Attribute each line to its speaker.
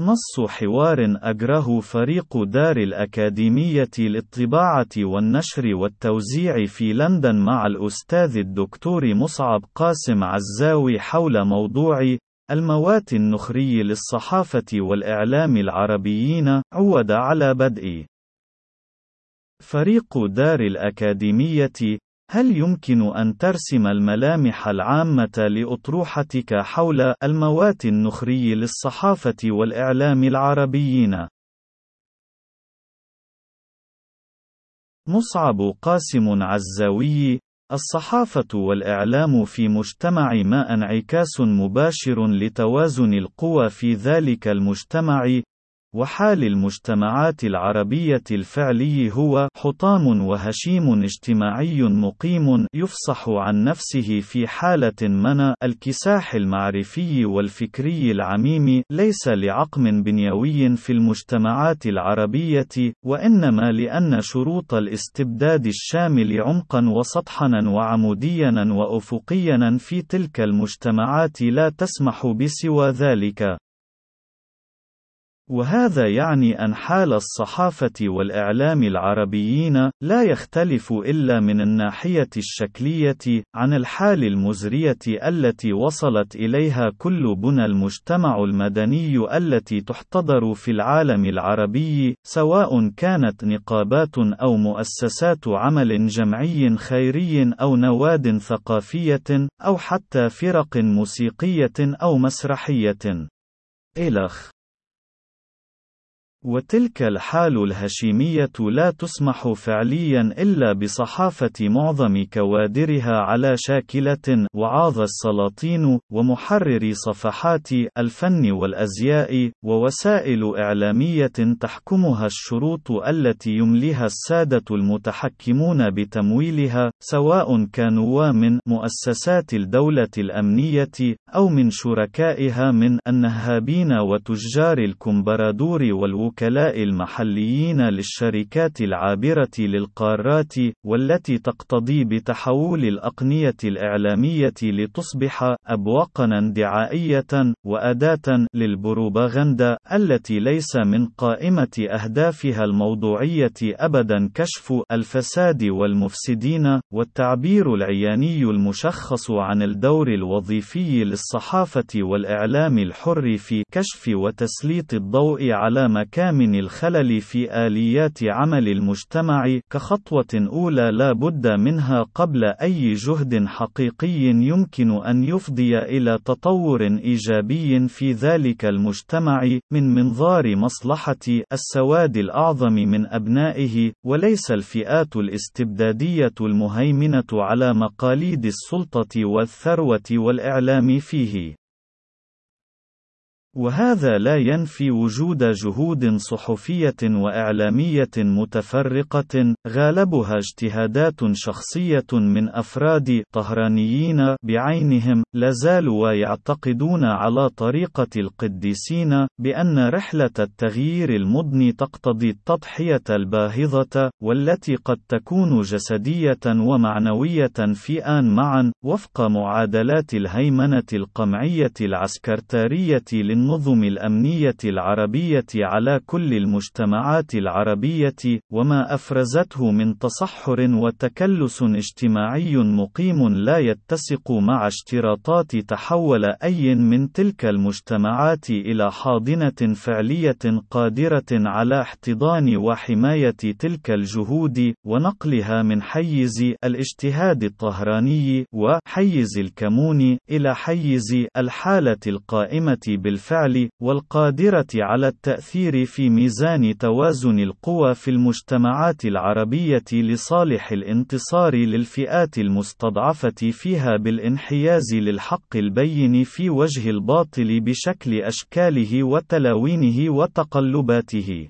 Speaker 1: نص حوار أجره فريق دار الأكاديمية للطباعة والنشر والتوزيع في لندن مع الأستاذ الدكتور مصعب قاسم عزاوي حول موضوع الموات النخري للصحافة والإعلام العربيين عود على بدء. فريق دار الأكاديمية هل يمكن أن ترسم الملامح العامة لأطروحتك حول الموات النخري للصحافة والإعلام العربيين؟ مصعب قاسم عزاوي الصحافة والإعلام في مجتمع ما انعكاس مباشر لتوازن القوى في ذلك المجتمع، وحال المجتمعات العربية الفعلي هو حطام وهشيم اجتماعي مقيم يفصح عن نفسه في حالة من الكساح المعرفي والفكري العميم ليس لعقم بنيوي في المجتمعات العربية وإنما لأن شروط الاستبداد الشامل عمقا وسطحنا وعموديا وأفقيا في تلك المجتمعات لا تسمح بسوى ذلك. وهذا يعني أن حال الصحافة والإعلام العربيين لا يختلف إلا من الناحية الشكلية عن الحال المزرية التي وصلت إليها كل بنى المجتمع المدني التي تحتضر في العالم العربي، سواء كانت نقابات أو مؤسسات عمل جمعي خيري أو نواد ثقافية، أو حتى فرق موسيقية أو مسرحية. إلخ وتلك الحال الهشيمية لا تسمح فعليا إلا بصحافة معظم كوادرها على شاكلة وعاظ السلاطين ومحرر صفحات الفن والأزياء ووسائل إعلامية تحكمها الشروط التي يمليها السادة المتحكمون بتمويلها سواء كانوا من مؤسسات الدولة الأمنية أو من شركائها من النهابين وتجار الكمبرادور والوكالات الوكلاء المحليين للشركات العابرة للقارات، والتي تقتضي بتحول الأقنية الإعلامية لتصبح أبواقًا دعائية وأداة للبروباغندا، التي ليس من قائمة أهدافها الموضوعية أبدًا كشف الفساد والمفسدين، والتعبير العياني المشخص عن الدور الوظيفي للصحافة والإعلام الحر في كشف وتسليط الضوء على مكان من الخلل في آليات عمل المجتمع كخطوة أولى لا بد منها قبل أي جهد حقيقي يمكن أن يفضي إلى تطور إيجابي في ذلك المجتمع من منظار مصلحة السواد الأعظم من أبنائه وليس الفئات الاستبدادية المهيمنة على مقاليد السلطة والثروة والإعلام فيه. وهذا لا ينفي وجود جهود صحفية وإعلامية متفرقة، غالبها اجتهادات شخصية من أفراد طهرانيين بعينهم، لازالوا يعتقدون على طريقة القديسين، بأن رحلة التغيير المضني تقتضي التضحية الباهظة، والتي قد تكون جسدية ومعنوية في آن معا، وفق معادلات الهيمنة القمعية العسكرتارية للنظام النظم الأمنية العربية على كل المجتمعات العربية، وما أفرزته من تصحر وتكلس اجتماعي مقيم لا يتسق مع اشتراطات تحول أي من تلك المجتمعات إلى حاضنة فعلية قادرة على احتضان وحماية تلك الجهود، ونقلها من حيز الاجتهاد الطهراني وحيز الكمون إلى حيز الحالة القائمة بالفعل. الفعل والقادرة على التأثير في ميزان توازن القوى في المجتمعات العربية لصالح الانتصار للفئات المستضعفة فيها بالانحياز للحق البين في وجه الباطل بشكل أشكاله وتلاوينه وتقلباته.